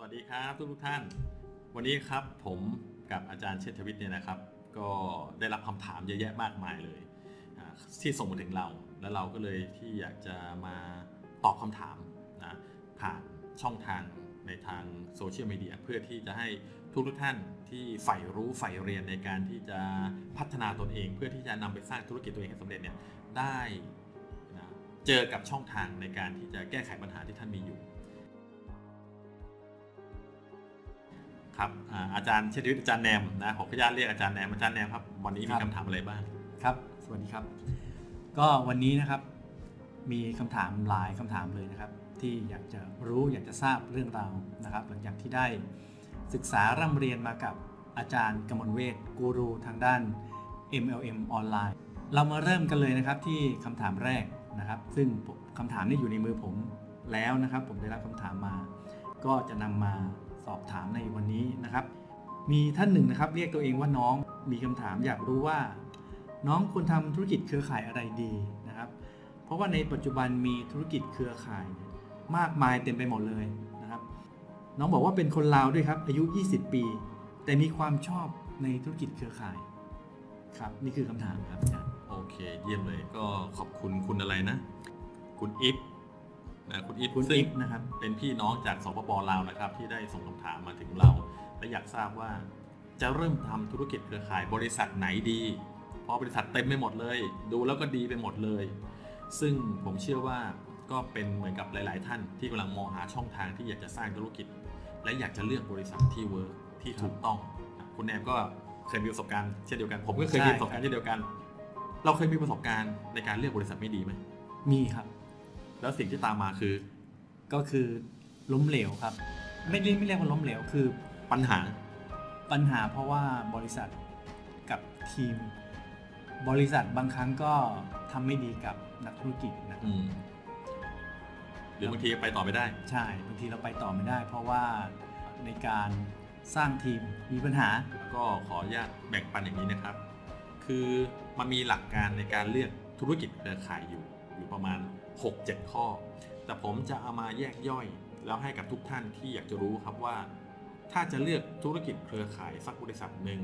สวัสดีครับทุกทุกท่าน วันนี้ครับผมกับอาจารย์เชษฐวิทย์เนี่ยนะครับ ก็ได้รับคำถามเยอะแยะมากมายเลย ที่ส่งมาถึงเรา แล้วเราก็เลยที่อยากจะมาตอบคำถามนะผ่านช่องทางในทางโซเชียลมีเดียเพื่อที่จะให้ทุกทุกท่านที่ใฝ่รู้ใฝ่เรียนในการที่จะพัฒนาตนเอง เพื่อที่จะนำไปสร้างธุรกิจตัวเองให้สำเร็จเนี่ยได้นะเจอกับช่องทางในการที่จะแก้ไขปัญหาที่ท่านมีอยู่ ครับอ่าอาจารย์เชษฐวิทย์อาจารย์แนมนะขออนุญาตเรียกอาจารย์แนมอาจารย์แนมครับวันนี้คมีรับคำถามอะไรบ้างครับ สวัสดีครับ ก็วันนี้นะครับมีคำถามหลายคำถามเลยนะครับ ที่อยากจะรู้อยากจะทราบเรื่องราวนะครับ หลังจากที่ได้ศึกษาร่ำเรียนมากับอาจารย์กมลเวทกูรูทางด้าน MLM ออนไลน์ เรามาเริ่มกันเลยนะครับที่คำถามแรกนะครับ ซึ่งคำถามนี้อยู่ในมือผมแล้วนะครับ ผมได้รับคำถามมา ก็จะนำมา สอบถามในวันนี้นะครับ มีท่านหนึ่งนะครับเรียกตัวเองว่าน้องมีคำถามอยากรู้ว่า น้องควรทำธุรกิจเครือข่ายอะไรดีนะครับ เพราะว่าในปัจจุบันมีธุรกิจเครือข่ายมากมายเต็มไปหมดเลยนะครับ น้องบอกว่าเป็นคนลาวด้วยครับ อายุ 20 ปี แต่มีความชอบในธุรกิจเครือข่ายครับนี่คือคำถามครับอาจารย์โอเค เยี่ยมเลยก็ขอบคุณคุณอะไรนะ คุณอิฟ นะคุณอิฟคุณซึ่งอิฟนะครับ เป็นพี่น้องจากสปปลาวนะครับ ที่ได้ส่งคำถามมาถึงเรา และอยากทราบว่าจะเริ่มทำธุรกิจเครือข่ายบริษัทไหนดี เพราะบริษัทเต็มไปหมดเลย ดูแล้วก็ดีไปหมดเลย ซึ่งผมเชื่อว่าก็เป็นเหมือนกับหลาย ๆ ท่านที่กำลังมองหาช่องทางที่อยากจะสร้างธุรกิจ และอยากจะเลือกบริษัทที่ work ที่ถูกต้อง คุณแอมก็เคยมีประสบการณ์เช่นเดียวกัน ผมก็เคยมีประสบการณ์เช่นเดียวกัน เราเคยมีประสบการณ์ในการเลือกบริษัทไม่ดีไหมมีครับ แล้วสิ่งที่ตามมาคือ ก็คือล้มเหลวครับ ไม่เรียกไม่เรียกว่าล้มเหลวคือปัญหา ปัญหาเพราะว่าบริษัทกับทีม บริษัทบางครั้งก็ทำไม่ดีกับนักธุรกิจนะอืมหรือบางทีไปต่อไม่ได้ ใช่บางทีเราไปต่อไม่ได้ เพราะว่าในการสร้างทีมมีปัญหา ก็ขออนุญาตแบ่งปันอย่างนี้นะครับ คือมันมีหลักการในการเลือกธุรกิจเครือข่ายอยู่อยู่ประมาณ 6-7 ข้อ แต่ผมจะเอามาแยกย่อย แล้วให้กับทุกท่านที่อยากจะรู้ครับว่า ถ้าจะเลือกธุรกิจเครือข่ายสักบริษัทหนึ่ง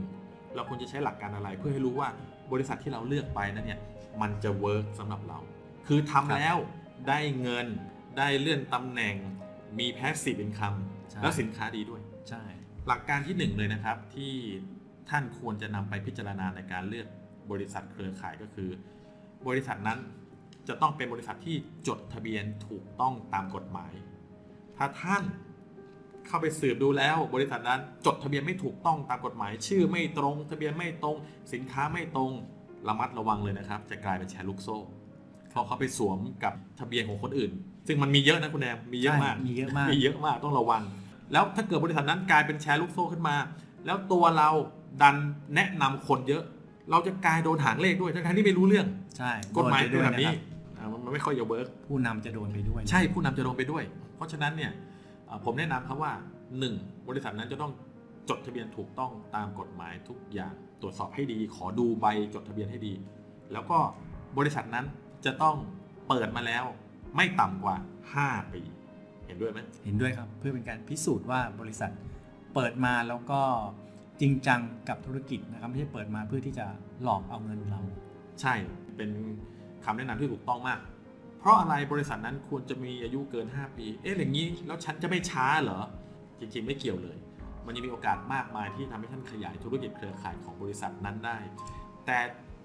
เราควรจะใช้หลักการอะไรเพื่อให้รู้ว่าบริษัทที่เราเลือกไปนั้นเนี่ยมันจะ work สำหรับเรา คือทำแล้วได้เงินได้เลื่อนตำแหน่งมี passive income ใช่แล้วสินค้าดีด้วย ใช่ หลักการที่หนึ่งเลยนะครับที่ท่านควรจะนำไปพิจารณาในการเลือกบริษัทเครือข่ายก็คือ บริษัทนั้น จะต้องเป็นบริษัทที่จดทะเบียนถูกต้องตามกฎหมาย ถ้าท่านเข้าไปสืบดูแล้ว บริษัทนั้นจดทะเบียนไม่ถูกต้องตามกฎหมาย ชื่อไม่ตรง ทะเบียนไม่ตรง สินค้าไม่ตรงระมัดระวังเลยนะครับ จะกลายเป็นแชร์ลูกโซ่เพราะเขาไปสวมกับทะเบียนของคนอื่น ซึ่งมันมีเยอะนะคุณแอมมีเยอะมากใช่มีเยอะมากมีเยอะมากต้องระวัง แล้วถ้าเกิดบริษัทนั้นกลายเป็นแชร์ลูกโซ่ขึ้นมา แล้วตัวเราดันแนะนำคนเยอะ เราจะกลายโดนหางเลขด้วยทั้งๆที่ไม่รู้เรื่องใช่กฎหมายโดเป็นไปแบบนี้นะครัอ่า มันไม่ค่อยจะ work ผู้นำจะโดนไปด้วย ใช่ผู้นำจะโดนไปด้วย เพราะฉะนั้นเนี่ยเอ่อผมแนะนำครับว่า 1. บริษัทนั้นจะต้องจดทะเบียนถูกต้องตามกฎหมายทุกอย่าง ตรวจสอบให้ดี ขอดูใบจดทะเบียนให้ดี แล้วก็บริษัทนั้นจะต้องเปิดมาแล้ว ไม่ต่ำกว่า 5 ปี เห็นด้วยไหมเห็นด้วยครับ เพื่อเป็นการพิสูจน์ว่าบริษัทเปิดมาแล้วก็จริงจังกับธุรกิจนะครับไม่ใช่เปิดมาเพื่อที่จะหลอกเอาเงินเรา ใช่เป็น คำแนะนำที่ถูกต้องมาก เพราะอะไรบริษัทนั้นควรจะมีอายุเกิน 5 ปี เอ๊ะอย่างนี้แล้วฉันจะไม่ช้าเหรอ จริงๆไม่เกี่ยวเลย มันยังมีโอกาสมากมายที่ทำให้ท่านขยายธุรกิจเครือข่ายของบริษัทนั้นได้ แต่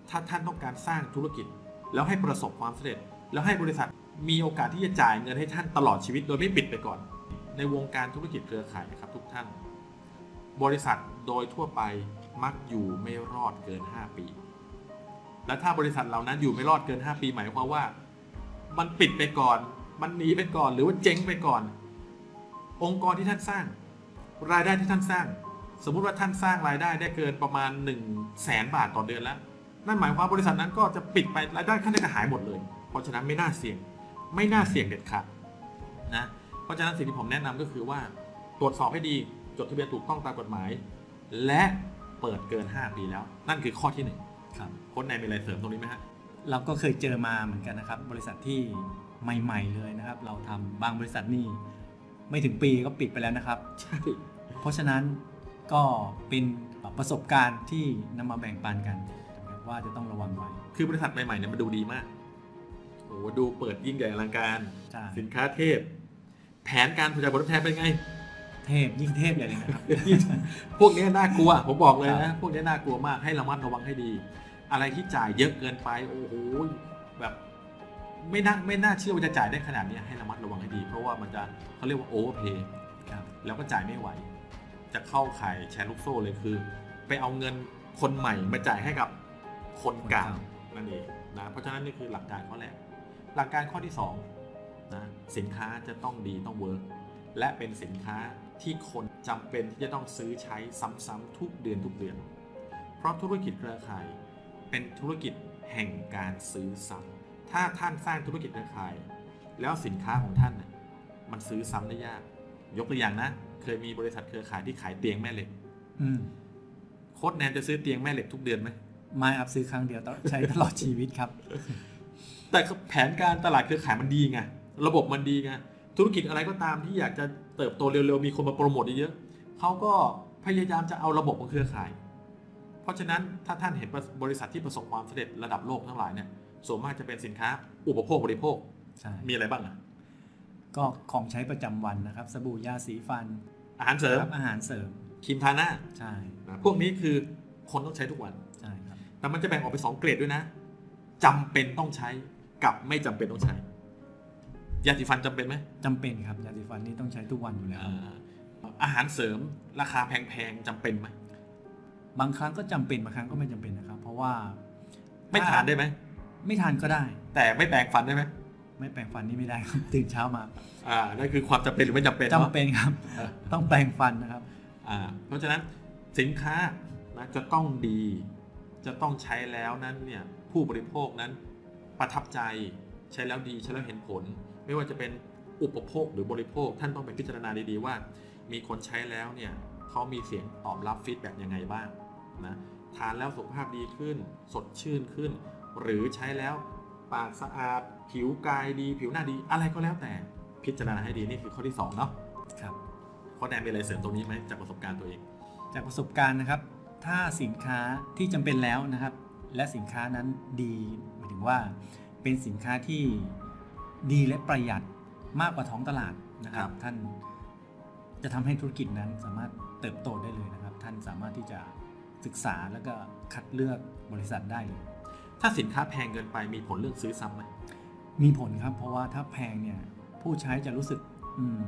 ถ้าท่านต้องการสร้างธุรกิจ แล้วให้ประสบความสำเร็จ แล้วให้บริษัทมีโอกาสที่จะจ่ายเงินให้ท่านตลอดชีวิตโดยไม่ปิดไปก่อน ในวงการธุรกิจเครือข่ายครับทุกท่าน บริษัทโดยทั่วไปมักอยู่ไม่รอดเกิน 5 ปี และถ้าบริษัทเหล่านั้นอยู่ไม่รอดเกิน 5 ปีหมายความว่า มันปิดไปก่อน มันหนีไปก่อน หรือว่าเจ๊งไปก่อน องค์กรที่ท่านสร้าง รายได้ที่ท่านสร้าง สมมุติว่าท่านสร้างรายได้ได้เกินประมาณ1นึ่งแสนบาทต่อเดือนแล้ว นั่นหมายความบริษัทนั้นก็จะปิดไปรายได้ขั้นจะหายหมดเลย เพราะฉะนั้นไม่น่าเสี่ยง ไม่น่าเสี่ยงเด็ดขาดนะ เพราะฉะนั้นสิ่งที่ผมแนะนำก็คือว่า ตรวจสอบให้ดี จดทะเบียนถูกต้องตามกฎหมาย และเปิดเกิน 5 ปีแล้ว นั่นคือข้อที่หนึ่ง ครับคนไหนมีอะไรเสริมตรงนี้ไหมฮะเราก็เคยเจอมาเหมือนกันนะครับ บริษัทที่ใหม่ ๆ เลยนะครับ เราทำบางบริษัทนี่ไม่ถึงปีก็ปิดไปแล้วนะครับ ใช่ เพราะฉะนั้นก็เป็นประสบการณ์ที่นำมาแบ่งปันกันนะครับว่าจะต้องระวังไว้ คือบริษัทใหม่ๆเนี่ยมันดูดีมากโอ้โหดูเปิดยิ่งใหญ่อลังการใช่สินค้าเทพ แผนการผลิตผลตอบแทนเป็นไง เทพยิ่งเทพใหญ่เลยนะครับ พวกนี้น่ากลัว ผมบอกเลยนะครับพวกนี้น่ากลัวมากให้ระมัดระวังให้ดี อะไรที่จ่ายเยอะเกินไปโอ้โหแบบไม่น่าไม่น่าเชื่อว่าจะจ่ายได้ขนาดนี้ให้ระมัดระวังให้ดี เพราะว่ามันจะเขาเรียกว่า overpay ครับแล้วก็จ่ายไม่ไหว จะเข้าข่ายแชร์ลูกโซ่เลยคือ ไปเอาเงินคนใหม่มาจ่ายให้กับคนเก่าคนเก่านั่นเองนะเพราะฉะนั้นนี่คือหลักการข้อแรกหลักการข้อที่สองนะสินค้าจะต้องดีต้อง workและเป็นสินค้า ที่คนจำเป็นที่จะต้องซื้อใช้ซ้ำๆทุกเดือนทุกเดือน เพราะธุรกิจเครือข่าย เป็นธุรกิจแห่งการซื้อซ้ำถ้าท่านสร้างธุรกิจเครือข่าย แล้วสินค้าของท่านน่ะมันซื้อซ้ำได้ยาก ยกตัวอย่างนะ เคยมีบริษัทเครือข่ายที่ขายเตียงแม่เหล็กอืมโค้ดแนนจะซื้อเตียงแม่เหล็กทุกเดือนไหมไม่ครับซื้อครั้งเดียวต้องใช้ตลอดชีวิตครับ แต่แผนการตลาดเครือข่ายมันดีไงระบบมันดีไง ธุรกิจอะไรก็ตามที่อยากจะเติบโตเร็วๆ มีคนมาโปรโมทเยอะๆเขาก็พยายามจะเอาระบบของเครือข่าย เพราะฉะนั้นถ้าท่านเห็นบริษัทที่ประสบความสำเร็จระดับโลกทั้งหลายเนี่ยส่วนมากจะเป็นสินค้า อุปโภคบริโภคใช่มีอะไรบ้างอะก็ของใช้ประจำวันนะครับ สบู่ยาสีฟัน อาหารเสริมครับอาหารเสริมครีมทาหน้า ใช่นะพวกนี้คือคนต้องใช้ทุกวัน ใช่ครับ แต่มันจะแบ่งออกเป็นสองเกรดด้วยนะจำเป็นต้องใช้กับไม่จำเป็นต้องใช้ ยาสีฟันจำเป็นไหมจำเป็นครับยาสีฟันนี่ต้องใช้ทุกวันอยู่แล้วอ่าอาหารเสริมราคาแพงๆจำเป็นไหมบางครั้งก็จำเป็นบางครั้งก็ไม่จำเป็นนะครับ เพราะว่าไม่ทานได้ไหมไม่ทานก็ได้ แต่ไม่แปรงฟันได้ไหมไม่แปรงฟันนี่ไม่ได้ครับตื่นเช้ามา อ่านั่นคือความจำเป็นหรือไม่จำเป็นจำเนาะเป็นครับเออต้องแปรงฟันนะครับ อ่า เพราะฉะนั้นสินค้านะจะต้องดี จะต้องใช้แล้วนั้นเนี่ยผู้บริโภคนั้นประทับใจใช้แล้วดีใช้แล้วเห็นผล ไม่ว่าจะเป็นอุปโภคหรือบริโภค ท่านต้องไปพิจารณาดีๆว่า มีคนใช้แล้วเนี่ยเขามีเสียงตอบรับฟีดแบ็กยังไงบ้างนะทานแล้วสุขภาพดีขึ้น สดชื่นขึ้น หรือใช้แล้วปากสะอาด ผิวกายดี ผิวหน้าดีอะไรก็แล้วแต่พิจารณาให้ดีนี่คือข้อที่สองเนาะครับข้อแนนมีอะไรเสริมตรงนี้ไหมจากประสบการณ์ตัวเอง จากประสบการณ์นะครับ ถ้าสินค้าที่จำเป็นแล้วนะครับ และสินค้านั้นดีหมายถึงว่าเป็นสินค้าที่ ดีและประหยัดมากกว่าท้องตลาดนะคครัรับบท่านจะทำให้ธุรกิจนั้นสามารถเติบโตได้เลยนะครับ ท่านสามารถที่จะศึกษาแล้วก็คัดเลือกบริษัทได้เลย ถ้าสินค้าแพงเกินไปมีผลเรื่องซื้อซ้ำไหมมีผลครับ เพราะว่าถ้าแพงเนี่ยผู้ใช้จะรู้สึกอืม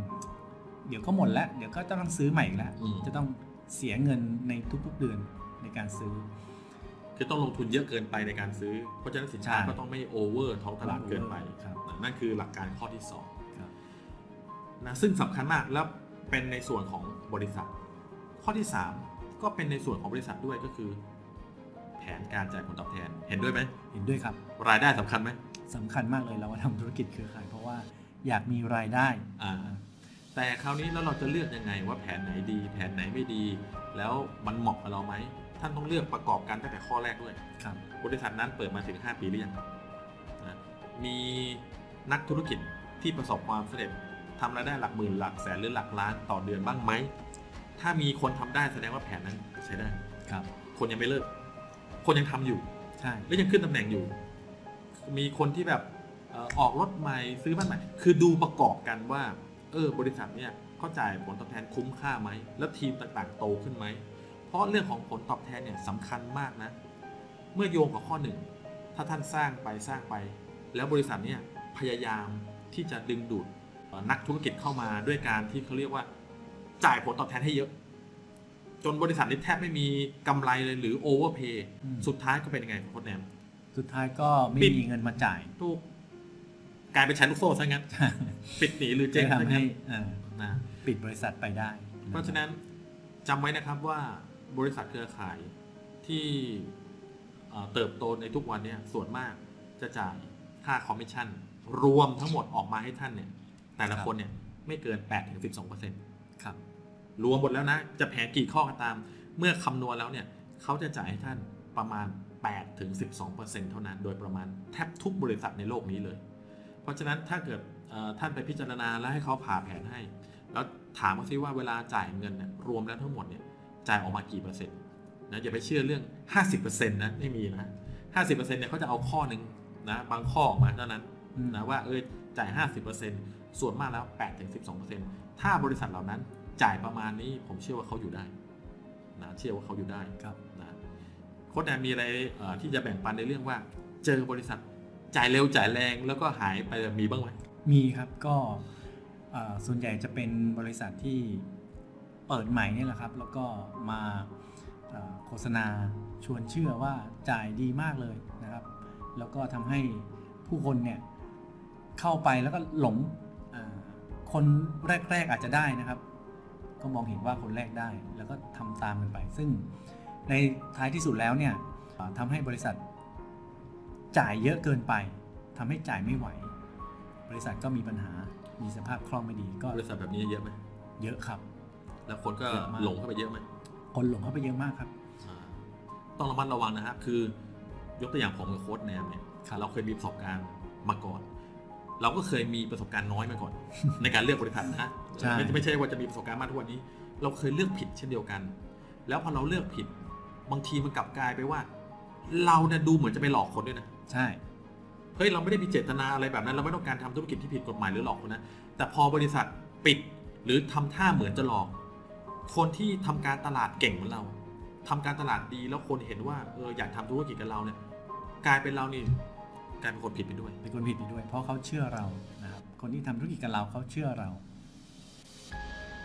เดี๋ยวก็หมดแล้ว เดี๋ยวก็ต้องซื้อใหม่อีกแล้วจะต้องเสียเงินในทุกๆเดือนในการซื้อ คือต้องลงทุนเยอะเกินไปในการซื้อ เพราะฉะนั้นสินค้าใช่ก็ต้องไม่โอเวอร์ท้องตลาดเกินไปครับนะนั่นคือหลักการข้อที่สองครับนะซึ่งสำคัญมากแล้วเป็นในส่วนของบริษัท ข้อที่สามก็เป็นในส่วนของบริษัทด้วยก็คือ แผนการจ่ายผลตอบแทนเห็นด้วยไหมเห็นด้วยครับ รายได้สำคัญไหมสำคัญมากเลยเราว่าทำธุรกิจเครือข่ายเพราะว่าอยากมีรายได้อ่าแต่คราวนี้แล้วเราจะเลือกยังไงว่าแผนไหนดี แผนไหนไม่ดี แล้วมันเหมาะกับเราไหม ท่านต้องเลือกประกอบกันตั้งแต่ข้อแรกด้วยครับบริษัทนั้นเปิดมาถึง5ปีหรือยังนะมีนักธุรกิจที่ประสบความสำเร็จทำรายได้หลักหมื่นหลักแสนหรือหลักล้านต่อเดือนบ้างไหม ถ้ามีคนทำได้แสดงว่าแผนนั้นใช้ได้ครับ คนยังไม่เลิก คนยังทำอยู่ใช่และยังขึ้นตำแหน่งอยู่ มีคนที่แบบเอ่อออกรถใหม่ซื้อบ้านใหม่ คือดูประกอบกันว่า เออบริษัทเนี่ยเขาจ่ายผลตอบแทนคุ้มค่าไหม แล้วทีมต่างๆ โตขึ้นไหม เพราะเรื่องของผลตอบแทนเนี่ยสำคัญมากนะ เมื่อโยงกับข้อหนึ่งถ้าท่านสร้างไปสร้างไป แล้วบริษัทเนี่ยพยายามที่จะดึงดูดเอ่อนักธุรกิจเข้ามาด้วยการที่เขาเรียกว่าจ่ายผลตอบแทนให้เยอะ จนบริษัทนี้แทบไม่มีกำไรเลยหรือโอเวอร์เพย์อืมสุดท้ายก็เป็นยังไงโค้ชแนมสุดท้ายก็ไม่ปิดมีเงินมาจ่ายถูกกลายเป็นแชร์ลูกโซ่ซะงั้น ปิดหนีหรือเจ๊จะงซะทำให้งั้นเอ่อนะปิดบริษัทไปได้ เพราะฉะนั้นจำไว้นะครับว่า บริษัทเครือข่ายที่เอ่อเติบโตในทุกวันเนี่ยส่วนมากจะจ่ายค่าคอมมิชชั่น รวมทั้งหมดออกมาให้ท่านเนี่ย แต่ละคนเนี่ยไม่เกิน8-12%ครับ รวมหมดแล้วนะ จะแผนกี่ข้อก็ตาม เมื่อคำนวณแล้วเนี่ยเขาจะจ่ายให้ท่านประมาณ8-12%เท่านั้น โดยประมาณแทบทุกบริษัทในโลกนี้เลย เพราะฉะนั้นถ้าเกิดเอ่อท่านไปพิจารณาแล้วให้เขาผ่าแผนให้ แล้วถามเขาซิว่าเวลาจ่ายเงินเนี่ยรวมแล้วทั้งหมดเนี่ย จ่ายออกมากี่เปอร์เซ็นต์นะอย่าไปเชื่อเรื่อง 50%นะไม่มีนะ50%เนี่ยเขาจะเอาข้อหนึ่งนะบางข้อออกมาเท่านั้นอืมนะว่าเออจ่าย 50%ส่วนมากแล้ว8-12%ถ้าบริษัทเหล่านั้นจ่ายประมาณนี้ผมเชื่อว่าเขาอยู่ได้นะเชื่อว่าเขาอยู่ได้ครับนะโค้ชแดนมีอะไรเอ่อที่จะแบ่งปันในเรื่องว่า เจอบริษัทจ่ายเร็วจ่ายแรงแล้วก็หายไปมีบ้างไหมมีครับก็เอ่อส่วนใหญ่จะเป็นบริษัทที่ เปิดใหม่นี่แหละครับ แล้วก็มาเอ่อโฆษณาชวนเชื่อว่าจ่ายดีมากเลยนะครับ แล้วก็ทำให้ผู้คนเนี่ยเข้าไปแล้วก็หลงอ่าคนแรก ๆอาจจะได้นะครับ ก็มองเห็นว่าคนแรกได้ แล้วก็ทำตามกันไป ซึ่งในท้ายที่สุดแล้วเนี่ยอ่าทำให้บริษัทจ่ายเยอะเกินไปทำให้จ่ายไม่ไหว บริษัทก็มีปัญหา มีสภาพคล่องไม่ดี ก็บริษัทแบบนี้เยอะไหมเยอะครับ แล้วคนก็เยอะมากหลงเข้าไปเยอะไหมคนหลงเข้าไปเยอะมากครับอ่าต้องระมัดระวังนะครับ คือยกตัวอย่างผมกับโค้ชแนมเนี่ยครับเราเคยมีประสบการณ์มาก่อน เราก็เคยมีประสบการณ์น้อยมาก่อน ในการเลือกบริษัทนะใช่ไม่ไม่ใช่ว่าจะมีประสบการณ์มากทุกวันนี้ เราเคยเลือกผิดเช่นเดียวกัน แล้วพอเราเลือกผิด บางทีมันกลับกลายไปว่า เราเนี่ยดูเหมือนจะไปหลอกคนด้วยนะใช่เฮ้ยเราไม่ได้มีเจตนาอะไรแบบนั้น เราไม่ต้องการทำธุรกิจที่ผิดกฎหมายหรือหลอกคนนะแต่พอบริษัทปิดหรือทำท่าเหมือนจะหลอก คนที่ทำการตลาดเก่งเหมือนเราทำการตลาดดีแล้วคนเห็นว่าเอออยากทำธุรกิจกับเราเนี่ย กลายเป็นเรานี่กลายเป็นคนผิดไปด้วยเป็นคนผิดไปด้วย เพราะเขาเชื่อเรานะครับคนที่ทำธุรกิจกับเราเขาเชื่อเรา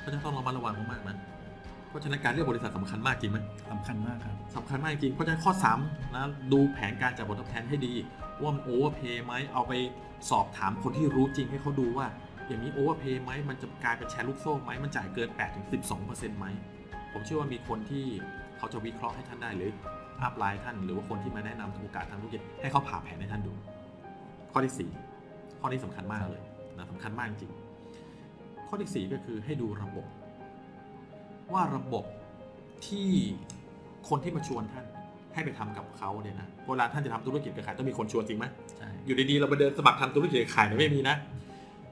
เพราะฉะนั้นต้องระมัดระวังมากๆนะเพราะฉะนั้นการเลือกบริษัทสำคัญมากจริงไหมสำคัญมากครับสำคัญมากจริงเพราะฉะนั้นข้อ3นะดูแผนการจ่ายผลตอบแทนให้ดีว่ามัน overpay ไหมเอาไปสอบถามคนที่รู้จริงให้เขาดูว่า อย่างนี้ overpay ไหมมันจะกลายเป็นแชร์ลูกโซ่ไหมมันจ่ายเกิน 8-12%ไหมผมเชื่อว่ามีคนที่เขาจะวิเคราะห์ให้ท่านได้หรือ upline ท่านหรือว่าคนที่มาแนะนำโอกาสทางธุรกิจให้เขาผ่าแผนให้ท่านดู ข้อที่ 4 ข้อนี้สำคัญมากเลยนะสำคัญมากจริง ข้อที่ 4 ก็คือให้ดูระบบ ว่าระบบที่คนที่มาชวนท่านให้ไปทำกับเขาเนี่ยนะเวลาท่านจะทำธุรกิจกับใครต้องมีคนชวนจริงไหมใช่อยู่ดีๆเราไปเดินสมัครทำธุรกิจขายเนี่ยไม่มีนะ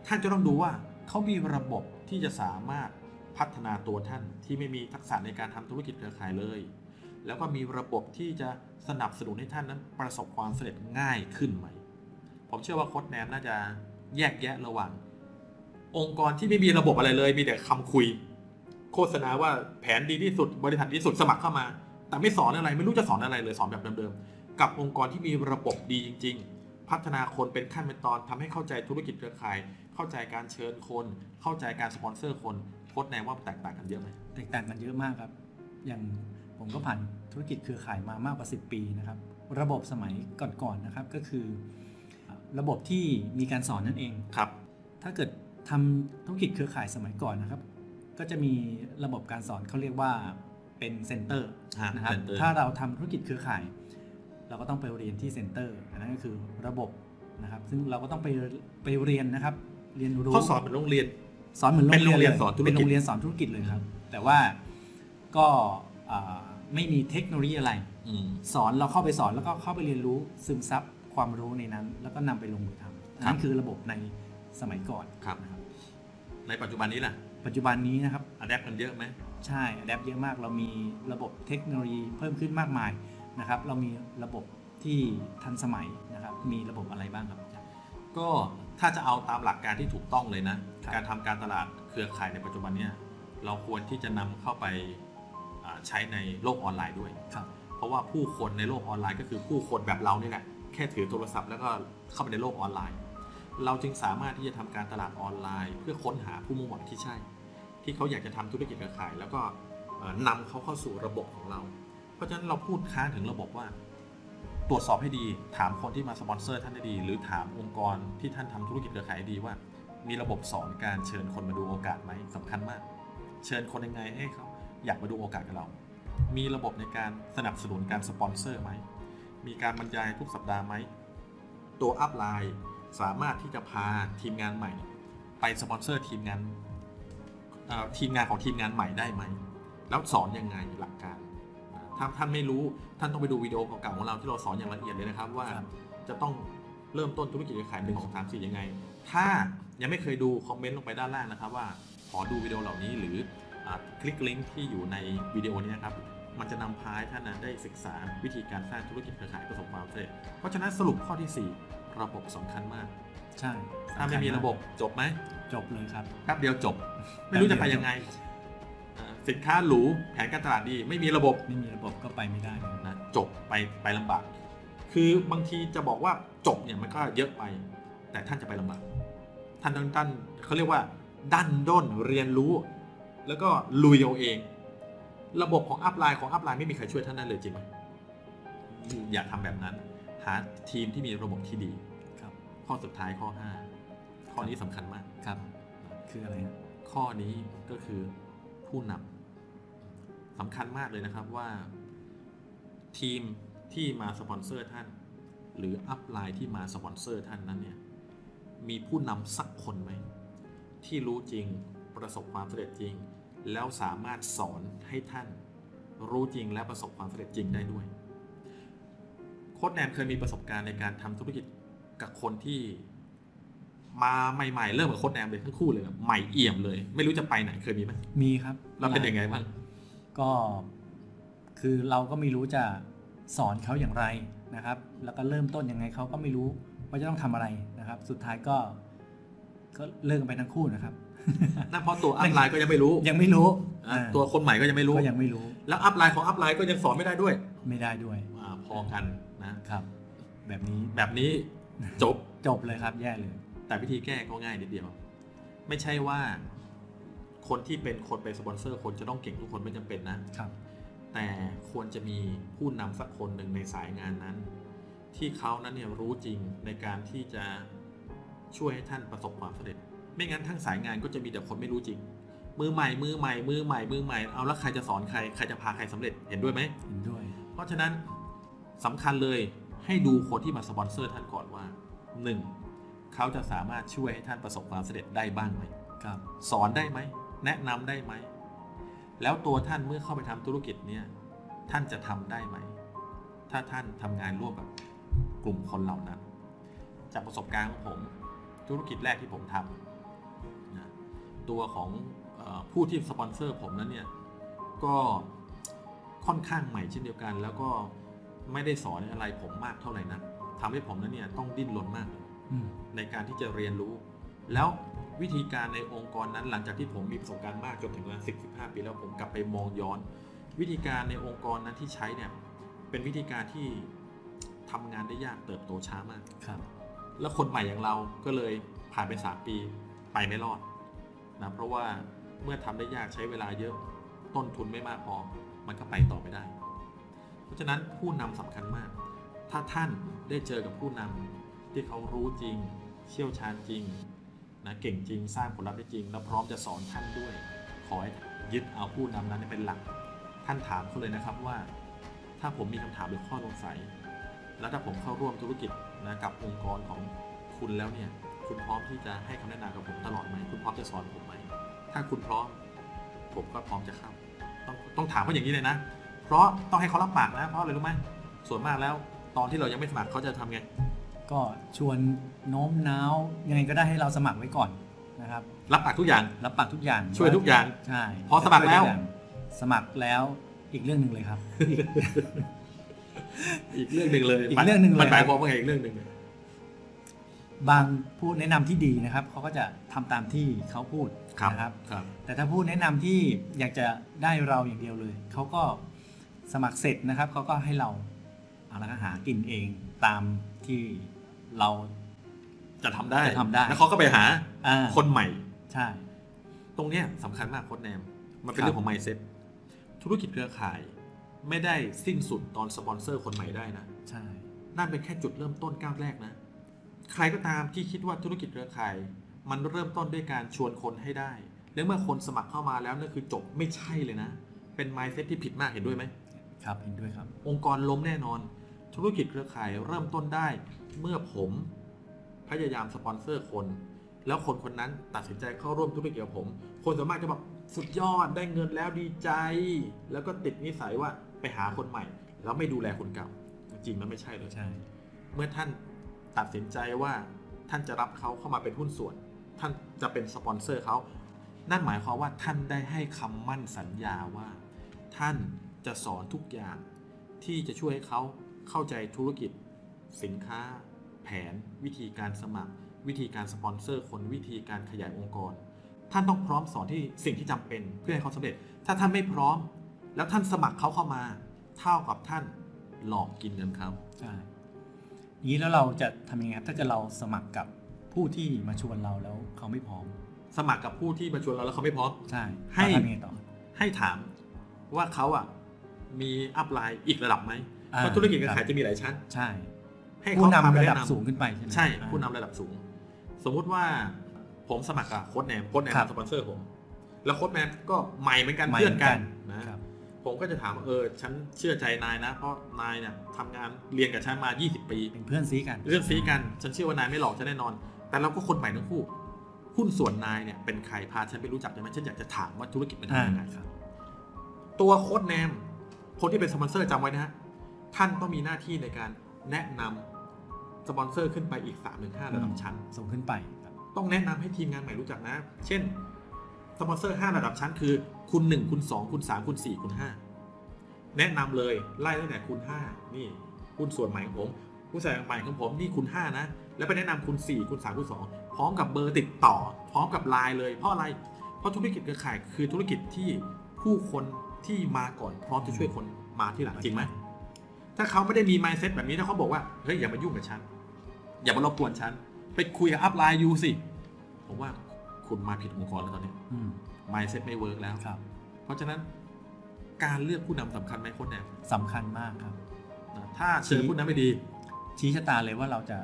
ท่านจะต้องดูว่าเขามีระบบที่จะสามารถพัฒนาตัวท่านที่ไม่มีทักษะในการทำธุรกิจเครือข่ายเลย แล้วก็มีระบบที่จะสนับสนุนให้ท่านนั้นประสบความสำเร็จง่ายขึ้นไหม ผมเชื่อว่าโค้ดแนมน่าจะแยกแยะระหว่าง องค์กรที่ไม่มีระบบอะไรเลย มีแต่คำคุย โฆษณาว่าแผนดีที่สุดบริษัทดีที่สุดสมัครเข้ามา แต่ไม่สอนอะไรไม่รู้จะสอนอะไรเลยสอนแบบเดิมๆกับองค์กรที่มีระบบดีจริง ๆ พัฒนาคนเป็นขั้นเป็นตอนทำให้เข้าใจธุรกิจเครือข่าย เข้าใจการเชิญคน เข้าใจการสปอนเซอร์คนโค้ดแนมว่าแตกต่างกันเยอะไหมแตกต่างกันเยอะมากครับ อย่างผมก็ผ่านธุรกิจเครือข่ายมามากกว่า 10 ปีนะครับ ระบบสมัยก่อนๆนะครับก็คือ ระบบที่มีการสอนนั่นเองครับ ถ้าเกิดทำธุรกิจเครือข่ายสมัยก่อนนะครับ ก็จะมีระบบการสอนเขาเรียกว่าเป็น center ฮะนะครับ center ถ้าเราทำธุรกิจเครือข่าย เราก็ต้องไปเรียนที่ center อันนั้นก็คือระบบนะครับ ซึ่งเราก็ต้องไปไปเรียนนะครับ เรียนรู้เขาสอนเป็นโรงเรียน สอนเหมือนเป็นโรงเรียนสอนธุรกิจเป็นโรงเรียนสอนธุรกิจเลยครับ แต่ว่าก็อ่าไม่มีเทคโนโลยีอะไรอืมสอนเราเข้าไปสอนแล้วก็เข้าไปเรียนรู้ซึมซับความรู้ในนั้น แล้วก็นำไปลงมือทำอันนั้นคือระบบในสมัยก่อนครับนะครับ ในปัจจุบันนี้ล่ะ ปัจจุบันนี้นะครับอัดแอปกันเยอะไหมใช่อัดแอปเยอะมากเรามีระบบเทคโนโลยีเพิ่มขึ้นมากมายนะครับ เรามีระบบที่ทันสมัยนะครับ มีระบบอะไรบ้างครับ ก็ ถ้าจะเอาตามหลักการที่ถูกต้องเลยนะครับการทำการตลาดเครือข่ายในปัจจุบันเนี่ยเราควรที่จะนำเข้าไปอ่าใช้ในโลกออนไลน์ด้วยครับเพราะว่าผู้คนในโลกออนไลน์ก็คือผู้คนแบบเรานี่แหละแค่ถือโทรศัพท์แล้วก็เข้าไปในโลกออนไลน์ เราจึงสามารถที่จะทำการตลาดออนไลน์ เพื่อค้นหาผู้มุ่งหวังที่ใช่ ที่เขาอยากจะทำธุรกิจเครือข่าย แล้วก็เอ่อนำเขาเข้าสู่ระบบของเรา เพราะฉะนั้นเราพูดค้างถึงระบบว่า ตรวจสอบให้ดี ถามคนที่มาสปอนเซอร์ท่านให้ดี หรือถามองค์กรที่ท่านทำธุรกิจเครือข่ายดีว่า มีระบบสอนการเชิญคนมาดูโอกาสไหมสำคัญมาก เชิญคนยังไงให้เขาอยากมาดูโอกาสกับเรา มีระบบในการสนับสนุนการสปอนเซอร์ไหม มีการบรรยายทุกสัปดาห์ไหม ตัว upline สามารถที่จะพาทีมงานใหม่ ไปสปอนเซอร์ทีมงานทีมงานของทีมงานใหม่ได้ไหม แล้วสอนยังไงหลักการ ถ้าท่านไม่รู้ท่านต้องไปดูวิดีโอเก่าๆของเราที่เราสอนอย่างละเอียดเลยนะครับ ว่าครับจะต้องเริ่มต้นธุรกิจขายหนึ่งสองสามสี่ยังไง ถ้ายังไม่เคยดูคอมเมนต์ลงไปด้านล่างนะครับ ว่าอดูวิดีโอเหล่านี้หรืออาคลิกลิงก์ที่อยู่ในวิดีโอนี้นะครับมันจะนำพาให้ท่านนะได้ศึกษาวิธีการสร้างธุรกิจเครือข่ายประสบความสำเร็จ เพราะฉะนั้นสรุปข้อที่ 4 ระบบสำคัญมาก ใช่ ถ้าไม่มีระบบจบไหม จบเลยครับแป๊บเดียวจบ ไม่รู้จะไปยังไงอ่า สินค้าหรูแผนการตลาดดี ไม่มีระบบไม่มีระบบก็ไปไม่ได้นะครับนะจบไปไปลำบาก คือบางทีจะบอกว่าจบเนี่ยมันก็เยอะไป แต่ท่านจะไปลำบากท่านต้องท่านเขาเรียกว่าดันด้นเรียนรู้ แล้วก็ลุยเอาเอง ระบบของอัพไลน์ของอัพไลน์ไม่มีใครช่วยท่านได้เลยจริงไหมอย่าทำแบบนั้น หาทีมที่มีระบบที่ดีครับ ข้อสุดท้ายข้อ 5 ข้อนี้สำคัญมากครับ คืออะไรฮะข้อนี้ก็คือผู้นำ สำคัญมากเลยนะครับว่า ทีมที่มาสปอนเซอร์ท่าน หรือ upline ที่มาสปอนเซอร์ท่านนั้นเนี่ยมีผู้นำสักคนไหม ที่รู้จริงประสบความสำเร็จจริง แล้วสามารถสอนให้ท่าน รู้จริงและประสบความสำเร็จจริงได้ด้วย โค้ชแนนเคยมีประสบการณ์ในการทำธุรกิจกับคนที่มาใหม่ ๆ เริ่มกับโค้ชแนนเลยทั้งคู่เลยแบบใหม่เอี่ยมเลย ไม่รู้จะไปไหนเคยมีไหมมีครับ เราเป็นยังไงบ้าง ก็คือเราก็ไม่รู้จะสอนเขาอย่างไรนะครับ แล้วก็เริ่มต้นยังไงเขาก็ไม่รู้ว่าจะต้องทำอะไรนะครับ สุดท้ายก็ก็เลิกกันไปทั้งคู่นะครับนั่นเพราะตัวอัพไลน์ก็ยังไม่รู้ ยังไม่รู้อะอ่าตัวคนใหม่ก็ยังไม่รู้ก็ยังไม่รู้ แล้วอัพไลน์ของอัพไลน์ก็ยังสอนไม่ได้ด้วย ไม่ได้ด้วยอาพอกันนะครับ แบบนี้แบบนี้จบจบเลยครับแย่เลย แต่วิธีแก้ก็ง่ายนิดเดียว ไม่ใช่ว่า คนที่เป็นคนไปสปอนเซอร์ คนจะต้องเก่งทุกคนไม่จำเป็นนะครับ แต่ควรจะมีผู้นำสักคนหนึ่งในสายงานนั้น ที่เขานั้นเนี่ยรู้จริงในการที่จะช่วยให้ท่านประสบความสำเร็จ ไม่งั้นทั้งสายงานก็จะมีแต่คนไม่รู้จริง มือใหม่ มือใหม่ มือใหม่ มือใหม่ เอาแล้วใครจะสอนใคร ใครจะพาใครสำเร็จ เห็นด้วยไหมเห็นด้วย เพราะฉะนั้นสำคัญเลยให้ดูคนที่มาสปอนเซอร์ท่านก่อนว่า 1. เขาจะสามารถช่วยให้ท่านประสบความสำเร็จได้บ้างไหมครับ สอนได้ไหม แนะนำได้ไหม แล้วตัวท่านเมื่อเข้าไปทำธุรกิจเนี่ยท่านจะทำได้ไหม ถ้าท่านทำงานร่วมกับกลุ่มคนเหล่านั้น จากประสบการณ์ของผมธุรกิจแรกที่ผมทำนะตัวของเออผู้ที่สปอนเซอร์ผมนั้นเนี่ยก็ค่อนข้างใหม่เช่นเดียวกัน แล้วก็ไม่ได้สอนอะไรผมมากเท่าไหร่นะทำให้ผมนั้นเนี่ยต้องดิ้นรนมากอืมในการที่จะเรียนรู้ แล้ว วิธีการในองค์กรนั้นหลังจากที่ผมมีประสบการณ์มากจนถึงประมาณสิบสิบห้าปีแล้วผมกลับไปมองย้อน วิธีการในองค์กรนั้นที่ใช้เนี่ยเป็นวิธีการที่ทำงานได้ยากเติบโตช้ามากครับ แล้วคนใหม่อย่างเราก็เลยผ่านไปสามปีไปไม่รอดนะเพราะว่าเมื่อทำได้ยากใช้เวลาเยอะต้นทุนไม่มากพอมันก็ไปต่อไม่ได้ เพราะฉะนั้นผู้นำสำคัญมาก ถ้าท่านได้เจอกับผู้นำที่เขารู้จริง เชี่ยวชาญจริง นะเก่งจริงสร้างผลลัพธ์ได้จริง แล้วพร้อมจะสอนท่านด้วย ขอให้ยึดเอาผู้นำนั้นเป็นหลัก ท่านถามเขาเลยนะครับว่า ถ้าผมมีคำถามหรือข้อสงสัย แล้วถ้าผมเข้าร่วมธุรกิจนะกับองค์กรของคุณแล้วเนี่ยคุณพร้อมที่จะให้คำแนะนำกับผมตลอดไหมคุณพร้อมจะสอนผมไหมถ้าคุณพร้อม ผมก็พร้อมจะเข้าต้องต้องถามเขาอย่างนี้เลยนะ เพราะต้องให้เขารับปากนะ เพราะอะไรรู้ไหมส่วนมากแล้ว ตอนที่เรายังไม่สมัครเขาจะทำไง ก็ชวนโน้มน้าวยังไงก็ได้ให้เราสมัครไว้ก่อนนะครับ รับปากทุกอย่าง รับปากทุกอย่างช่วยทุกอย่างใช่พอสมัครแล้วช่ยทุกอย่างสมัครแล้วอีกเรื่องหนึ่งเลยครับ อีกเรื่องหนึ่งเลยอีกเรื่องหนึ่งเลยมันหมายความว่าไงอีกเรื่องหนึ่งบางผู้แนะนำที่ดีนะครับเขาก็จะทำตามที่เขาพูดครับนะครับครับแต่ถ้าผู้แนะนำที่อยากจะได้เราอย่างเดียวเลยเขาก็สมัครเสร็จนะครับเขาก็ให้เราเอาละก็หากินเองตามที่ เราจะทำได้จะทำได้ แล้วเขาก็ไปหาอ่าคนใหม่ ใช่ ตรงเนี้ยสำคัญมากโค้ดแนม มันเป็นครับเรื่องของ mindset ธุรกิจเครือข่าย ไม่ได้สิ้นสุดตอนสปอนเซอร์คนใหม่ได้นะ ใช่ นั่นเป็นแค่จุดเริ่มต้นก้าวแรกนะ ใครก็ตามที่คิดว่าธุรกิจเครือข่าย มันเริ่มต้นด้วยการชวนคนให้ได้ แล้วเมื่อคนสมัครเข้ามาแล้วนั่นคือจบไม่ใช่เลยนะ เป็น mindset ที่ผิดมากเห็นด้วยไหมครับ เห็นด้วยครับ องค์กรล้มแน่นอน ธุรกิจเครือข่ายเริ่มต้นได้เมื่อผมพยายามสปอนเซอร์คน แล้วคนคนนั้นตัดสินใจเข้าร่วมธุรกิจกับผม คนส่วนมากจะบอกสุดยอดได้เงินแล้วดีใจ แล้วก็ติดนิสัยว่าไปหาคนใหม่ แล้วไม่ดูแลคนเก่า จริงๆมันไม่ใช่เลยใช่ เมื่อท่านตัดสินใจว่าท่านจะรับเขาเข้ามาเป็นหุ้นส่วน ท่านจะเป็นสปอนเซอร์เขานั่นหมายความว่าท่านได้ให้คำมั่นสัญญาว่า ท่านจะสอนทุกอย่างที่จะช่วยให้เขา เข้าใจธุรกิจ สินค้า แผน วิธีการสมัคร วิธีการสปอนเซอร์คนวิธีการขยายองค์กร ท่านต้องพร้อมสอนที่สิ่งที่จำเป็นเพื่อให้เขาสำเร็จ ถ้าท่านไม่พร้อม แล้วท่านสมัครเขาเข้ามา เท่ากับท่านหลอกกินเงินเขาใช่อย่างนี้แล้วเราจะทำยังไงครับถ้าเกิดเราสมัครกับผู้ที่มาชวนเราแล้วเขาไม่พร้อม สมัครกับผู้ที่มาชวนเราแล้วเขาไม่พร้อมใช่ให้เราทำยังไงต่อให้ถามว่าเขาอะมีอัพไลน์อีกระดับไหมอ่า เพราะธุรกิจการขายจะมีหลายชั้น ใช่ ให้ผู้เขาพาไประนำดับแนะนำสูงขึ้นไปใช่ไหมใช่อ่าผู้นำระดับสูง สมมุติว่าผมสมัครกับโค้ดแนมโค้ดแนมครับเป็นสปอนเซอร์ผม แล้วโค้ดแนมก็ใหม่เหมือนกันใหม่เพื่อนกันเหมือนกันนะครับผมก็จะถามว่าเออฉันเชื่อใจนายนะ เพราะนายเนี่ยทำงานเรียนกับฉันมา 20 ปีเป็นเพื่อนซีกันเรื่องซีกันฉันเชื่อว่านายไม่หลอกฉันแน่นอน แต่เราก็คนใหม่ทั้งคู่หุ้นส่วนนายเนี่ยเป็นใครพาฉันไปรู้จักได้ไหมฉันอยากจะถามว่าธุรกิจเป็นอ่ายังไงครับ ตัวโค้ดแนมคนที่เป็นสปอนเซอร์จำไว้นะฮะ ท่านต้องมีหน้าที่ในการแนะนำสปอนเซอร์ขึ้นไปอีกสามถึงห้าระดับชั้น สูงขึ้นไปครับต้องแนะนำให้ทีมงานใหม่รู้จักนะ เช่น สปอนเซอร์ 5 ระดับชั้นคือคุณ 1 คุณ 2 คุณ 3 คุณ 4 คุณ 5 แนะนำเลยไล่ตั้งแต่คุณ 5 นี่หุ้นส่วนใหม่ของผม ผู้สนใจใหม่ของผมนี่คุณ 5 นะ แล้วไปแนะนำคุณ 4 คุณ 3 คุณ 2 พร้อมกับเบอร์ติดต่อ พร้อมกับไลน์เลย เพราะอะไร เพราะธุรกิจเครือข่ายคือธุรกิจที่ผู้คนที่มาก่อนพร้อมจะช่วยคนมาที่หลังจริงไหมถ้า เขาไม่ได้มี mindset แบบนี้ถ้าเขาบอกว่าเฮ้ยอย่ามายุ่งกับฉัน อย่ามารบกวนฉัน ไปคุยกับอัพไลน์ยูสิ ผมว่าคุณมาผิดองค์กรแล้วตอนนี้อืม mindset ไม่เวิร์กแล้วครับ เพราะฉะนั้นการเลือกผู้นำสำคัญไหมโคนแนมสำคัญมากครับนะถ้าเจอผู้นำไม่ดี ชี้ชะตาเลยว่าเราจะ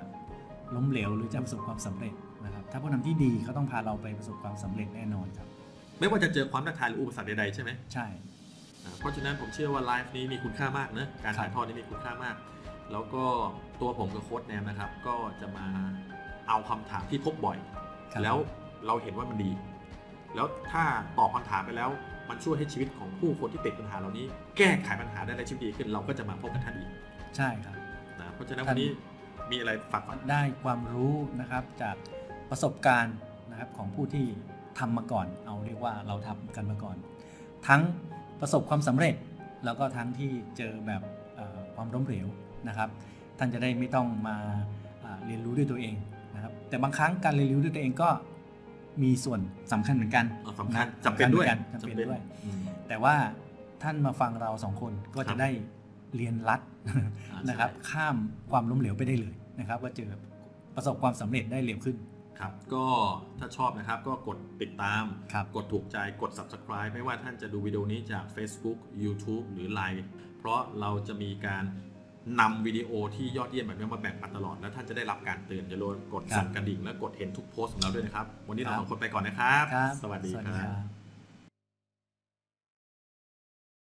ล้มเหลวหรือจะประสบความสำเร็จนะครับ ถ้าผู้นำที่ดีเขาต้องพาเราไปประสบความสำเร็จแน่นอนครับ ไม่ว่าจะเจอความท้าทายหรืออุปสรรคใดๆใช่ไหมใช่อ่า เพราะฉะนั้นผมเชื่อว่าไลฟ์นี้มีคุณค่ามากนะการถ่ายทอดนี้มีคุณค่ามาก แล้วก็ตัวผมกับโค้ดแนมนะครับ ก็จะมาเอาคำถามที่พบบ่อยครับแล้วเราเห็นว่ามันดี แล้วถ้าตอบคำถามไปแล้ว มันช่วยให้ชีวิตของผู้คนที่ติดปัญหาเหล่านี้ แก้ไขปัญหาได้ในชีวิตดีขึ้น เราก็จะมาพบกับท่านอีกใช่ครับนะเพราะฉะนั้นท่าวันนนี้มีอะไรฝากฝังได้ความรู้นะครับจากประสบการณ์นะครับของผู้ที่ทำมาก่อน เอาเรียกว่าเราทำกันมาก่อน ทั้ง ประสบความสำเร็จ แล้วก็ทั้งที่เจอแบบเอ่อความล้มเหลวนะครับ ท่านจะได้ไม่ต้องมาอ่าเรียนรู้ด้วยตัวเองนะครับ แต่บางครั้งการเรียนรู้ด้วยตัวเองก็มีส่วนสำคัญเหมือนกันเอาสำคัญนะจำเป็นด้วยสำคัญหมือนกันจำเป็นด้วยอืมแต่ว่าท่านมาฟังเราสองคนก็ครัจะบได้เรียนรัดอ่านะครับใช่ข้ามความล้มเหลวไปได้เลยนะครับ ว่าเจอประสบความสำเร็จได้เร็วขึ้น ครับก็ถ้าชอบนะครับก็กดติดตามครับกดถูกใจกด subscribe ไม่ว่าท่านจะดูวิดีโอนี้จาก Facebook YouTube หรือ Line เพราะเราจะมีการนำวิดีโอที่ยอดเยี่ยมแบบนี้มาแบ่งปันตลอด แล้วท่านจะได้รับการเตือนอย่าลืมกดครับสั่นกระดิ่งและกดเห็นทุกโพสต์ของเราด้วยนะครับ วันนี้เราครับสองคนไปก่อนนะครับครับสวัสดีสวัสคดีรัครับบ